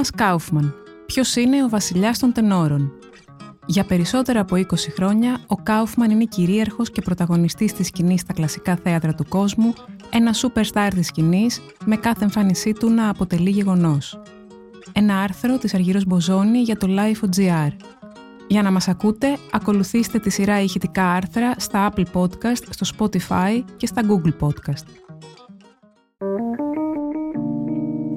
Γιώνας Κάουφμαν. Ποιος είναι ο βασιλιάς των τενόρων; Για περισσότερα από 20 χρόνια, ο Κάουφμαν είναι κυρίαρχος και πρωταγωνιστής της σκηνής στα κλασικά θέατρα του κόσμου, ένα superstar της σκηνής, με κάθε εμφάνισή του να αποτελεί γεγονός. Ένα άρθρο της Αργύρος Μποζόνη για το Life.gr. Για να μας ακούτε, ακολουθήστε τη σειρά ηχητικά άρθρα στα Apple Podcast, στο Spotify και στα Google Podcast.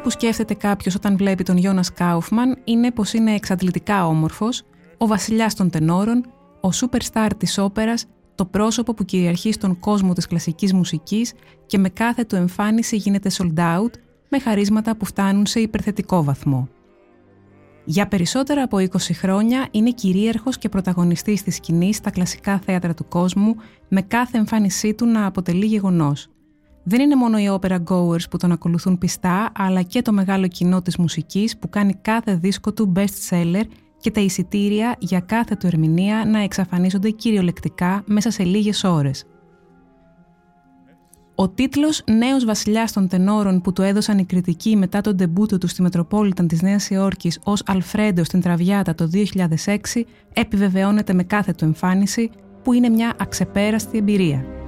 Πρώτο που σκέφτεται κάποιος όταν βλέπει τον Γιώνας Κάουφμαν είναι πως είναι εξαντλητικά όμορφος, ο βασιλιάς των τενόρων, ο σούπερ στάρ της όπερας, το πρόσωπο που κυριαρχεί στον κόσμο της κλασικής μουσικής και με κάθε του εμφάνιση γίνεται sold out, με χαρίσματα που φτάνουν σε υπερθετικό βαθμό. Για περισσότερα από 20 χρόνια είναι κυρίαρχος και πρωταγωνιστής της σκηνής στα κλασικά θέατρα του κόσμου, με κάθε εμφάνισή του να αποτελεί γεγονός. Δεν είναι μόνο οι opera goers που τον ακολουθούν πιστά, αλλά και το μεγάλο κοινό της μουσικής που κάνει κάθε δίσκο του best seller και τα εισιτήρια για κάθε του ερμηνεία να εξαφανίζονται κυριολεκτικά μέσα σε λίγες ώρες. Ο τίτλος «Νέος βασιλιάς των τενόρων» που του έδωσαν οι κριτικοί μετά τον ντεμπούτο του στη Μετροπόλιταν της Νέας Υόρκης ως Αλφρέντο στην Τραβιάτα το 2006 επιβεβαιώνεται με κάθε του εμφάνιση που είναι μια αξεπέραστη εμπειρία.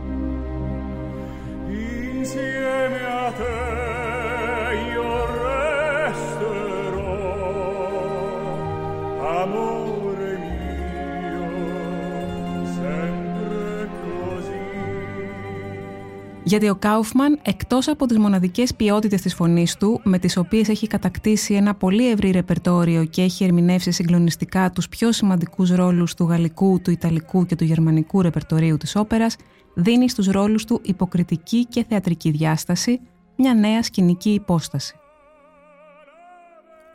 Γιατί ο Κάουφμαν, εκτός από τις μοναδικές ποιότητες της φωνής του, με τις οποίες έχει κατακτήσει ένα πολύ ευρύ ρεπερτόριο και έχει ερμηνεύσει συγκλονιστικά τους πιο σημαντικούς ρόλους του γαλλικού, του ιταλικού και του γερμανικού ρεπερτορίου της όπερας, δίνει στους ρόλους του υποκριτική και θεατρική διάσταση, μια νέα σκηνική υπόσταση.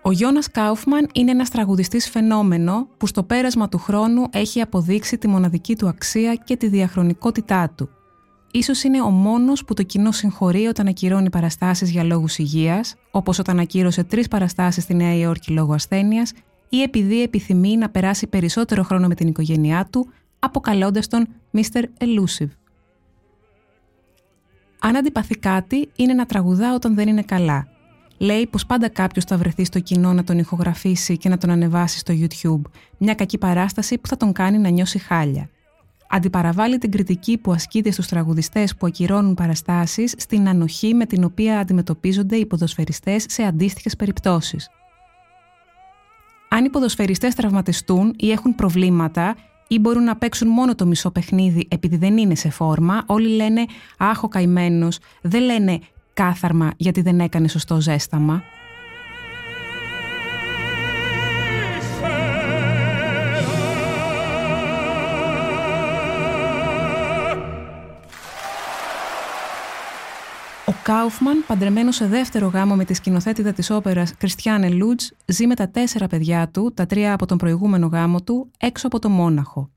Ο Γιώνας Κάουφμαν είναι ένας τραγουδιστής φαινόμενο που στο πέρασμα του χρόνου έχει αποδείξει τη μοναδική του αξία και τη διαχρονικότητά του. Ίσως είναι ο μόνος που το κοινό συγχωρεί όταν ακυρώνει παραστάσεις για λόγους υγείας, όπως όταν ακύρωσε τρεις παραστάσεις στη Νέα Υόρκη λόγω ασθένειας, ή επειδή επιθυμεί να περάσει περισσότερο χρόνο με την οικογένειά του, αποκαλώντας τον Mr. Elusive. Αν αντιπαθεί κάτι, είναι να τραγουδά όταν δεν είναι καλά. Λέει πως πάντα κάποιος θα βρεθεί στο κοινό να τον ηχογραφήσει και να τον ανεβάσει στο YouTube, μια κακή παράσταση που θα τον κάνει να νιώσει χάλια. Αντιπαραβάλλει την κριτική που ασκείται στους τραγουδιστές που ακυρώνουν παραστάσεις στην ανοχή με την οποία αντιμετωπίζονται οι ποδοσφαιριστές σε αντίστοιχες περιπτώσεις. Αν οι ποδοσφαιριστές τραυματιστούν ή έχουν προβλήματα ή μπορούν να παίξουν μόνο το μισό παιχνίδι επειδή δεν είναι σε φόρμα, όλοι λένε «Αχ, ο καημένος», δεν λένε «κάθαρμα» γιατί δεν έκανε σωστό ζέσταμα. Κάουφμαν, παντρεμένο σε δεύτερο γάμο με τη σκηνοθέτηδα της όπερας Κριστιάνε Λούτζ, ζει με τα τέσσερα παιδιά του, τα τρία από τον προηγούμενο γάμο του, έξω από το Μόναχο.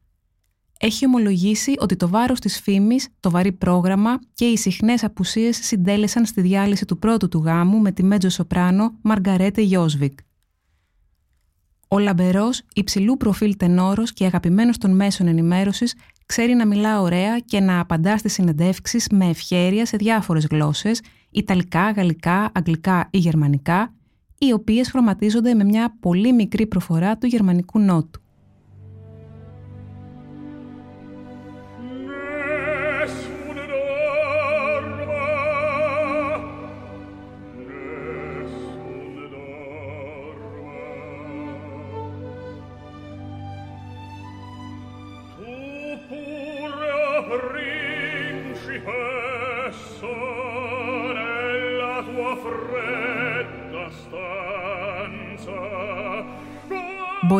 Έχει ομολογήσει ότι το βάρος της φήμης, το βαρύ πρόγραμμα και οι συχνές απουσίες συντέλεσαν στη διάλυση του πρώτου του γάμου με τη μέτζο σοπράνο Μαργαρέτε Γιόσβικ. Ο λαμπερός, υψηλού προφίλ τενόρος και αγαπημένος των μέσων ενημέρωσης, ξέρει να μιλά ωραία και να απαντά στις συνεντεύξεις με ευχέρεια σε διάφορες γλώσσες, Ιταλικά, Γαλλικά, Αγγλικά ή Γερμανικά, οι οποίες χρωματίζονται με μια πολύ μικρή προφορά του γερμανικού νότου.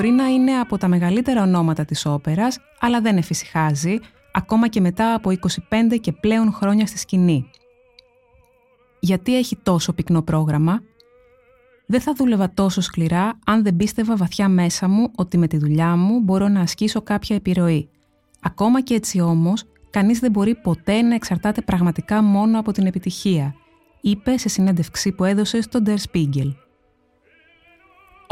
Μπορεί να είναι από τα μεγαλύτερα ονόματα της όπερας, αλλά δεν εφησυχάζει, ακόμα και μετά από 25 και πλέον χρόνια στη σκηνή. Γιατί έχει τόσο πυκνό πρόγραμμα; Δεν θα δούλευα τόσο σκληρά αν δεν πίστευα βαθιά μέσα μου ότι με τη δουλειά μου μπορώ να ασκήσω κάποια επιρροή. Ακόμα και έτσι όμως, κανείς δεν μπορεί ποτέ να εξαρτάται πραγματικά μόνο από την επιτυχία, είπε σε συνέντευξη που έδωσε στο Der Spiegel.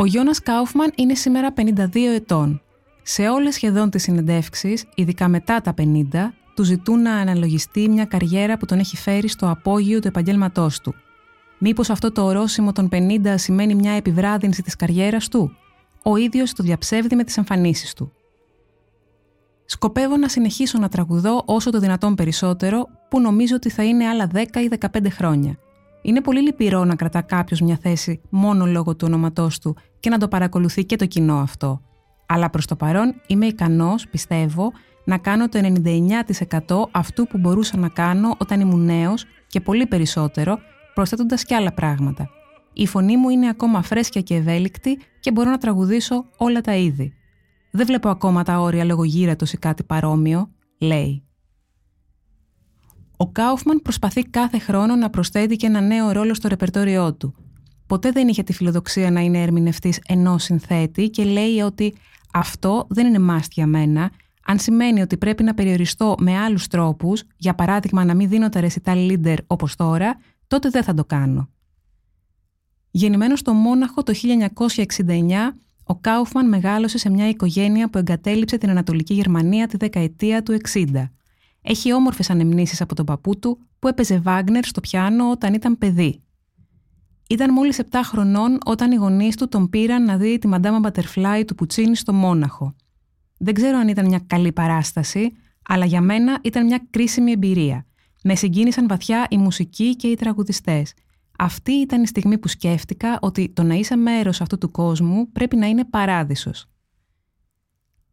Ο Γιώνας Κάουφμαν είναι σήμερα 52 ετών. Σε όλες σχεδόν τις συνεντεύξεις, ειδικά μετά τα 50, του ζητούν να αναλογιστεί μια καριέρα που τον έχει φέρει στο απόγειο του επαγγέλματός του. Μήπως αυτό το ορόσημο των 50 σημαίνει μια επιβράδυνση της καριέρας του; Ο ίδιος το διαψεύδει με τις εμφανίσεις του. Σκοπεύω να συνεχίσω να τραγουδώ όσο το δυνατόν περισσότερο, που νομίζω ότι θα είναι άλλα 10 ή 15 χρόνια. Είναι πολύ λυπηρό να κρατά κάποιος μια θέση μόνο λόγω του ονόματό του και να το παρακολουθεί και το κοινό αυτό. Αλλά προς το παρόν είμαι ικανός, πιστεύω, να κάνω το 99% αυτού που μπορούσα να κάνω όταν ήμουν νέος και πολύ περισσότερο, προσθέτοντας και άλλα πράγματα. Η φωνή μου είναι ακόμα φρέσκια και ευέλικτη και μπορώ να τραγουδήσω όλα τα είδη. Δεν βλέπω ακόμα τα όρια λογογύρατος ή κάτι παρόμοιο, λέει. Ο Κάουφμαν προσπαθεί κάθε χρόνο να προσθέτει και ένα νέο ρόλο στο ρεπερτόριό του. Ποτέ δεν είχε τη φιλοδοξία να είναι ερμηνευτής ενός συνθέτη και λέει ότι αυτό δεν είναι μάστ για μένα. Αν σημαίνει ότι πρέπει να περιοριστώ με άλλους τρόπους, για παράδειγμα να μην δίνω τα recital leader όπως τώρα, τότε δεν θα το κάνω. Γεννημένος στο Μόναχο το 1969, ο Κάουφμαν μεγάλωσε σε μια οικογένεια που εγκατέλειψε την Ανατολική Γερμανία τη δεκαετία του 60. Έχει όμορφες ανεμνήσεις από τον παππού του που έπαιζε Βάγνερ στο πιάνο όταν ήταν παιδί. Ήταν μόλις 7 χρονών όταν οι γονείς του τον πήραν να δει τη Μαντάμα Μπατερφλάι του Πουτσίνη στο Μόναχο. Δεν ξέρω αν ήταν μια καλή παράσταση, αλλά για μένα ήταν μια κρίσιμη εμπειρία. Με συγκίνησαν βαθιά η μουσική και οι τραγουδιστές. Αυτή ήταν η στιγμή που σκέφτηκα ότι το να είσαι μέρος αυτού του κόσμου πρέπει να είναι παράδεισος.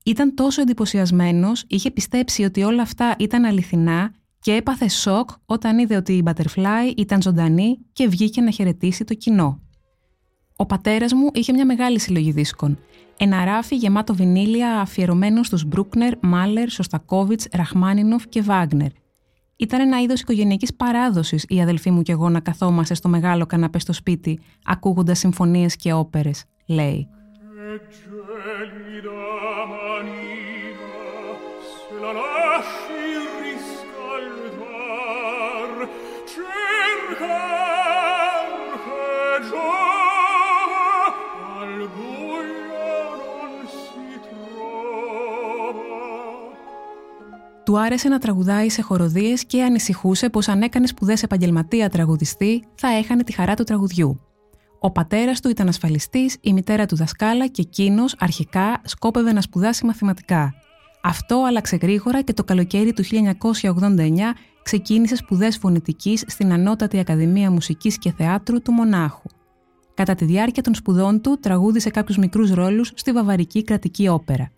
Ήταν τόσο εντυπωσιασμένος, είχε πιστέψει ότι όλα αυτά ήταν αληθινά και έπαθε σοκ όταν είδε ότι η Butterfly ήταν ζωντανή και βγήκε να χαιρετήσει το κοινό. Ο πατέρας μου είχε μια μεγάλη συλλογή δίσκων. Ένα ράφι γεμάτο βινίλια αφιερωμένο στους Μπρούκνερ, Μάλερ, Σωστακόβιτς, Ραχμάνινοφ και Βάγνερ. Ήταν ένα είδος οικογενειακής παράδοσης η αδελφή μου και εγώ να καθόμαστε στο μεγάλο καναπέ στο σπίτι, ακούγοντας συμφωνίες και όπερες, λέει. Του άρεσε να τραγουδάει σε χοροδίες και ανησυχούσε πως αν έκανες σπουδές επαγγελματία τραγουδιστή θα έχανε τη χαρά του τραγουδιού. Ο πατέρας του ήταν ασφαλιστής, η μητέρα του δασκάλα και εκείνος αρχικά σκόπευε να σπουδάσει μαθηματικά. Αυτό άλλαξε γρήγορα και το καλοκαίρι του 1989 ξεκίνησε σπουδές φωνητικής στην Ανώτατη Ακαδημία Μουσικής και Θεάτρου του Μονάχου. Κατά τη διάρκεια των σπουδών του τραγούδισε κάποιους μικρούς ρόλους στη Βαβαρική Κρατική Όπερα.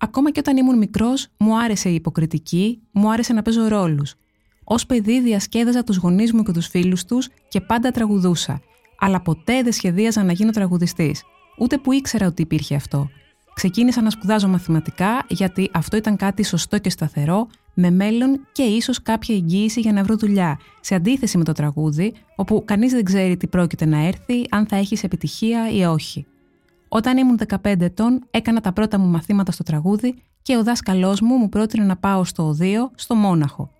Ακόμα και όταν ήμουν μικρός, μου άρεσε η υποκριτική, μου άρεσε να παίζω ρόλους. Ω παιδί διασκέδαζα τους γονείς μου και τους φίλους τους και πάντα τραγουδούσα. Αλλά ποτέ δεν σχεδίαζα να γίνω τραγουδιστής. Ούτε που ήξερα ότι υπήρχε αυτό. Ξεκίνησα να σπουδάζω μαθηματικά γιατί αυτό ήταν κάτι σωστό και σταθερό, με μέλλον και ίσως κάποια εγγύηση για να βρω δουλειά. Σε αντίθεση με το τραγούδι, όπου κανείς δεν ξέρει τι πρόκειται να έρθει, αν θα έχεις επιτυχία ή όχι. Όταν ήμουν 15 ετών, έκανα τα πρώτα μου μαθήματα στο τραγούδι και ο δάσκαλός μου μου πρότεινε να πάω στο Οδείο, στο Μόναχο.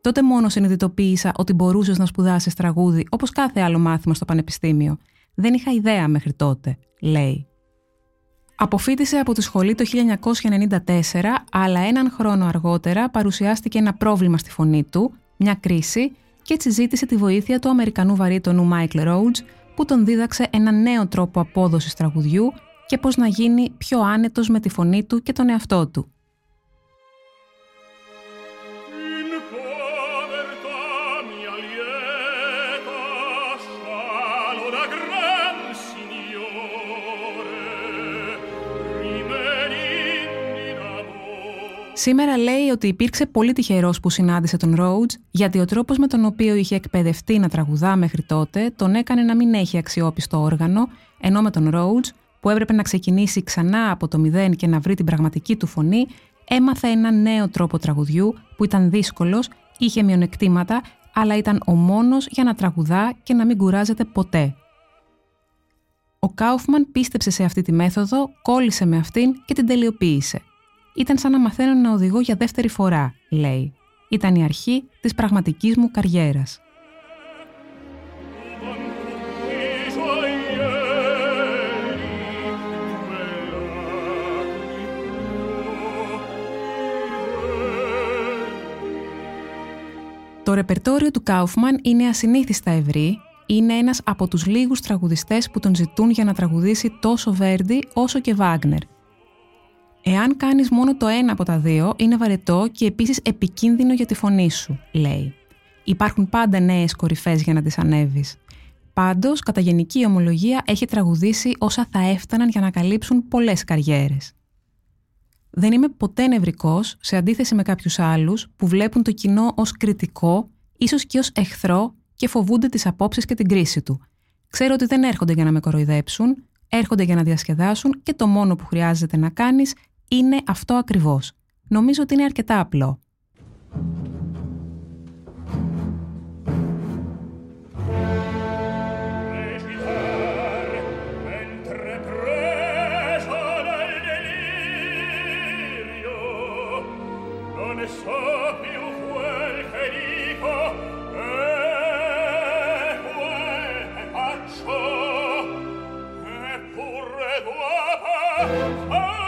Τότε μόνο συνειδητοποίησα ότι μπορούσες να σπουδάσεις τραγούδι όπως κάθε άλλο μάθημα στο πανεπιστήμιο. Δεν είχα ιδέα μέχρι τότε, λέει. Αποφύτησε από τη σχολή το 1994, αλλά έναν χρόνο αργότερα παρουσιάστηκε ένα πρόβλημα στη φωνή του, μια κρίση, και έτσι ζήτησε τη βοήθεια του Αμερικανού βαρύτονου Μάικλ Rhodes, που τον δίδαξε ένα νέο τρόπο απόδοσης τραγουδιού και πώς να γίνει πιο άνετος με τη φωνή του και τον εαυτό του. Σήμερα λέει ότι υπήρξε πολύ τυχερός που συνάντησε τον Rhodes, γιατί ο τρόπος με τον οποίο είχε εκπαιδευτεί να τραγουδά μέχρι τότε τον έκανε να μην έχει αξιόπιστο όργανο, ενώ με τον Rhodes, που έπρεπε να ξεκινήσει ξανά από το μηδέν και να βρει την πραγματική του φωνή, έμαθε ένα νέο τρόπο τραγουδιού που ήταν δύσκολος, είχε μειονεκτήματα, αλλά ήταν ο μόνος για να τραγουδά και να μην κουράζεται ποτέ. Ο Κάουφμαν πίστεψε σε αυτή τη μέθοδο, κόλλησε με αυτήν και την τελειοποίησε. Ήταν σαν να μαθαίνω να οδηγώ για δεύτερη φορά, λέει. Ήταν η αρχή της πραγματικής μου καριέρας. Το ρεπερτόριο του Κάουφμαν είναι ασυνήθιστα ευρύ, είναι ένας από τους λίγους τραγουδιστές που τον ζητούν για να τραγουδήσει τόσο Βέρντι όσο και Βάγνερ. Εάν κάνεις μόνο το ένα από τα δύο, είναι βαρετό και επίσης επικίνδυνο για τη φωνή σου, λέει. Υπάρχουν πάντα νέες κορυφές για να τις ανέβεις. Πάντως, κατά γενική ομολογία, έχει τραγουδήσει όσα θα έφταναν για να καλύψουν πολλές καριέρες. Δεν είμαι ποτέ νευρικός, σε αντίθεση με κάποιους άλλους που βλέπουν το κοινό ως κριτικό, ίσως και ως εχθρό και φοβούνται τις απόψεις και την κρίση του. Ξέρω ότι δεν έρχονται για να με κοροϊδέψουν, έρχονται για να διασκεδάσουν και το μόνο που χρειάζεται να κάνεις είναι αυτό ακριβώς. Νομίζω ότι είναι αρκετά απλό. Oh!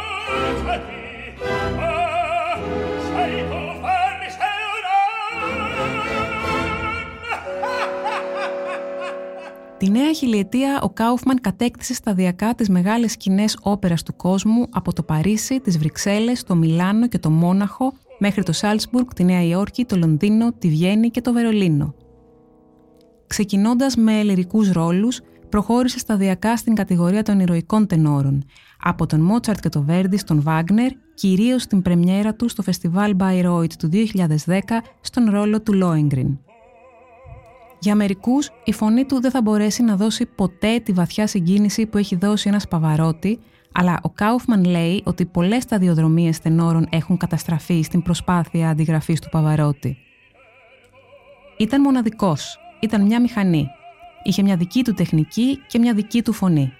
9η χιλιετία ο Κάουφμαν κατέκτησε σταδιακά τις μεγάλες σκηνές όπερας του κόσμου από το Παρίσι, τις Βρυξέλλες, το Μιλάνο και το Μόναχο μέχρι το Σάλτσμπουργκ, τη Νέα Υόρκη, το Λονδίνο, τη Βιέννη και το Βερολίνο. Ξεκινώντας με λυρικούς ρόλους, προχώρησε σταδιακά στην κατηγορία των ηρωικών τενόρων, από τον Μότσαρτ και τον Βέρντι στον Βάγνερ, κυρίως στην πρεμιέρα του στο φεστιβάλ Bayreuth του 2010 στον ρόλο του Λόιγκριν. Για μερικούς, η φωνή του δεν θα μπορέσει να δώσει ποτέ τη βαθιά συγκίνηση που έχει δώσει ένας Παβαρότη, αλλά ο Κάουφμαν λέει ότι πολλές σταδιοδρομίες τενόρων έχουν καταστραφεί στην προσπάθεια αντιγραφής του Παβαρότη. Ήταν μοναδικός. Ήταν μια μηχανή. Είχε μια δική του τεχνική και μια δική του φωνή.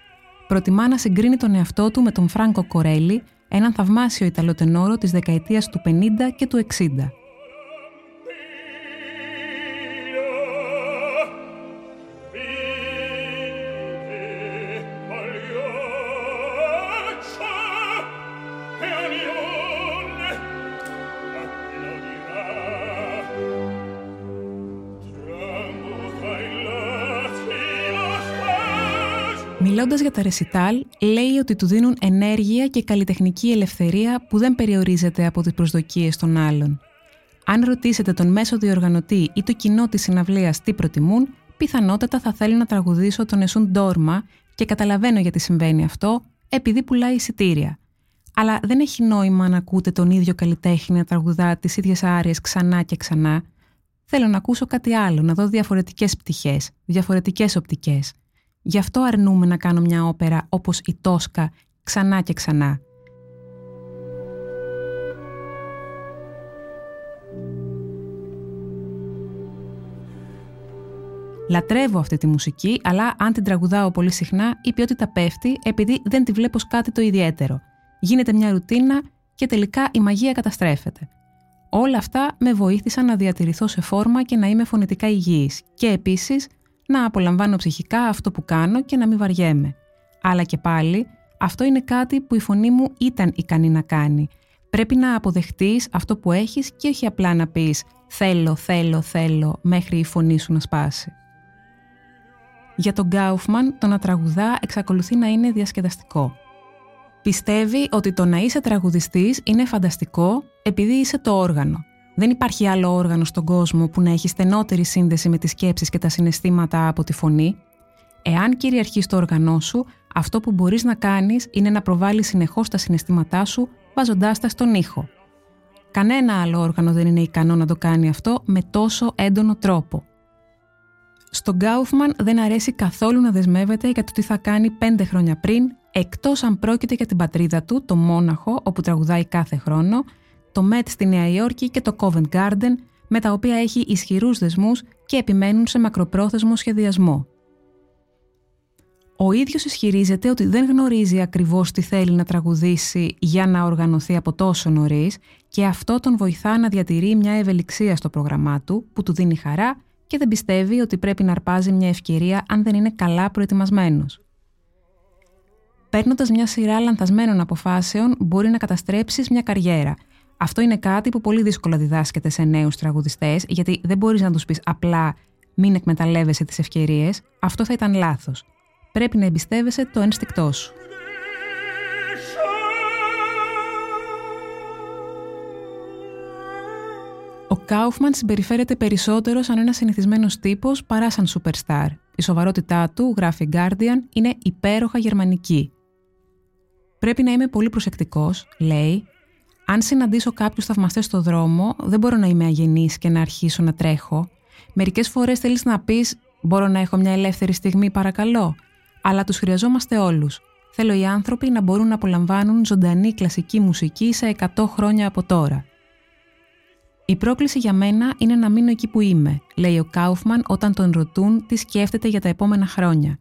Προτιμά να συγκρίνει τον εαυτό του με τον Φράγκο Κορέλη, έναν θαυμάσιο Ιταλοτενόρο της δεκαετίας του 50 και του 60. Μιλώντας για τα ρεσιτάλ, λέει ότι του δίνουν ενέργεια και καλλιτεχνική ελευθερία που δεν περιορίζεται από τις προσδοκίες των άλλων. Αν ρωτήσετε τον μέσο διοργανωτή ή το κοινό της συναυλίας τι προτιμούν, πιθανότατα θα θέλουν να τραγουδήσω τον Εσούν Ντόρμα και καταλαβαίνω γιατί συμβαίνει αυτό, επειδή πουλάει εισιτήρια. Αλλά δεν έχει νόημα να ακούτε τον ίδιο καλλιτέχνη να τραγουδά τις ίδιες άρειε ξανά και ξανά. Θέλω να ακούσω κάτι άλλο, να δω διαφορετικές πτυχές, διαφορετικές οπτικές. Γι' αυτό αρνούμε να κάνω μια όπερα όπως η Τόσκα ξανά και ξανά. Λατρεύω αυτή τη μουσική, αλλά αν την τραγουδάω πολύ συχνά, η ποιότητα πέφτει επειδή δεν τη βλέπω κάτι το ιδιαίτερο. Γίνεται μια ρουτίνα και τελικά η μαγεία καταστρέφεται. Όλα αυτά με βοήθησαν να διατηρηθώ σε φόρμα και να είμαι φωνητικά υγιής και επίσης να απολαμβάνω ψυχικά αυτό που κάνω και να μην βαριέμαι. Αλλά και πάλι, αυτό είναι κάτι που η φωνή μου ήταν ικανή να κάνει. Πρέπει να αποδεχτείς αυτό που έχεις και όχι απλά να πεις «θέλω, θέλω, θέλω» μέχρι η φωνή σου να σπάσει. Για τον Γκάουφμαν, το να τραγουδά εξακολουθεί να είναι διασκεδαστικό. Πιστεύει ότι το να είσαι τραγουδιστής είναι φανταστικό επειδή είσαι το όργανο δεν υπάρχει άλλο όργανο στον κόσμο που να έχει στενότερη σύνδεση με τις σκέψεις και τα συναισθήματα από τη φωνή. Εάν κυριαρχείς το όργανό σου, αυτό που μπορείς να κάνεις είναι να προβάλλεις συνεχώς τα συναισθήματά σου βάζοντάς τα στον ήχο. Κανένα άλλο όργανο δεν είναι ικανό να το κάνει αυτό με τόσο έντονο τρόπο. Στον Γκάουφμαν δεν αρέσει καθόλου να δεσμεύεται για το τι θα κάνει πέντε χρόνια πριν, εκτός αν πρόκειται για την πατρίδα του, το Μόναχο, όπου τραγουδάει κάθε χρόνο, το Met στη Νέα Υόρκη και το Covent Garden, με τα οποία έχει ισχυρούς δεσμούς και επιμένουν σε μακροπρόθεσμο σχεδιασμό. Ο ίδιος ισχυρίζεται ότι δεν γνωρίζει ακριβώς τι θέλει να τραγουδήσει για να οργανωθεί από τόσο νωρίς και αυτό τον βοηθά να διατηρεί μια ευελιξία στο πρόγραμμά του που του δίνει χαρά και δεν πιστεύει ότι πρέπει να αρπάζει μια ευκαιρία αν δεν είναι καλά προετοιμασμένος. Παίρνοντας μια σειρά λανθασμένων αποφάσεων, μπορεί να καταστρέψεις μια καριέρα. Αυτό είναι κάτι που πολύ δύσκολα διδάσκεται σε νέους τραγουδιστές, γιατί δεν μπορείς να τους πεις απλά μην εκμεταλλεύεσαι τις ευκαιρίες. Αυτό θα ήταν λάθος. Πρέπει να εμπιστεύεσαι το ένστικτό σου. Ο Κάουφμαν συμπεριφέρεται περισσότερο σαν ένας συνηθισμένος τύπος παρά σαν superstar. Η σοβαρότητά του, γράφει Guardian, είναι υπέροχα γερμανική. Πρέπει να είμαι πολύ προσεκτικός, λέει. Αν συναντήσω κάποιους θαυμαστές στο δρόμο, δεν μπορώ να είμαι αγενής και να αρχίσω να τρέχω. Μερικές φορές θέλεις να πεις: Μπορώ να έχω μια ελεύθερη στιγμή, παρακαλώ. Αλλά τους χρειαζόμαστε όλους. Θέλω οι άνθρωποι να μπορούν να απολαμβάνουν ζωντανή κλασική μουσική σε 100 χρόνια από τώρα. Η πρόκληση για μένα είναι να μείνω εκεί που είμαι, λέει ο Κάουφμαν όταν τον ρωτούν τι σκέφτεται για τα επόμενα χρόνια.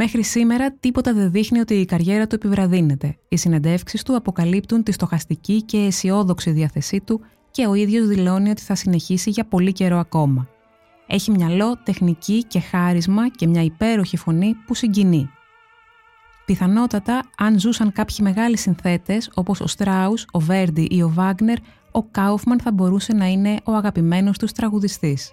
Μέχρι σήμερα τίποτα δεν δείχνει ότι η καριέρα του επιβραδύνεται. Οι συνεντεύξεις του αποκαλύπτουν τη στοχαστική και αισιόδοξη διάθεσή του και ο ίδιος δηλώνει ότι θα συνεχίσει για πολύ καιρό ακόμα. Έχει μυαλό, τεχνική και χάρισμα και μια υπέροχη φωνή που συγκινεί. Πιθανότατα, αν ζούσαν κάποιοι μεγάλοι συνθέτες όπως ο Στράους, ο Βέρντι ή ο Βάγνερ, ο Κάουφμαν θα μπορούσε να είναι ο αγαπημένος τους τραγουδιστής.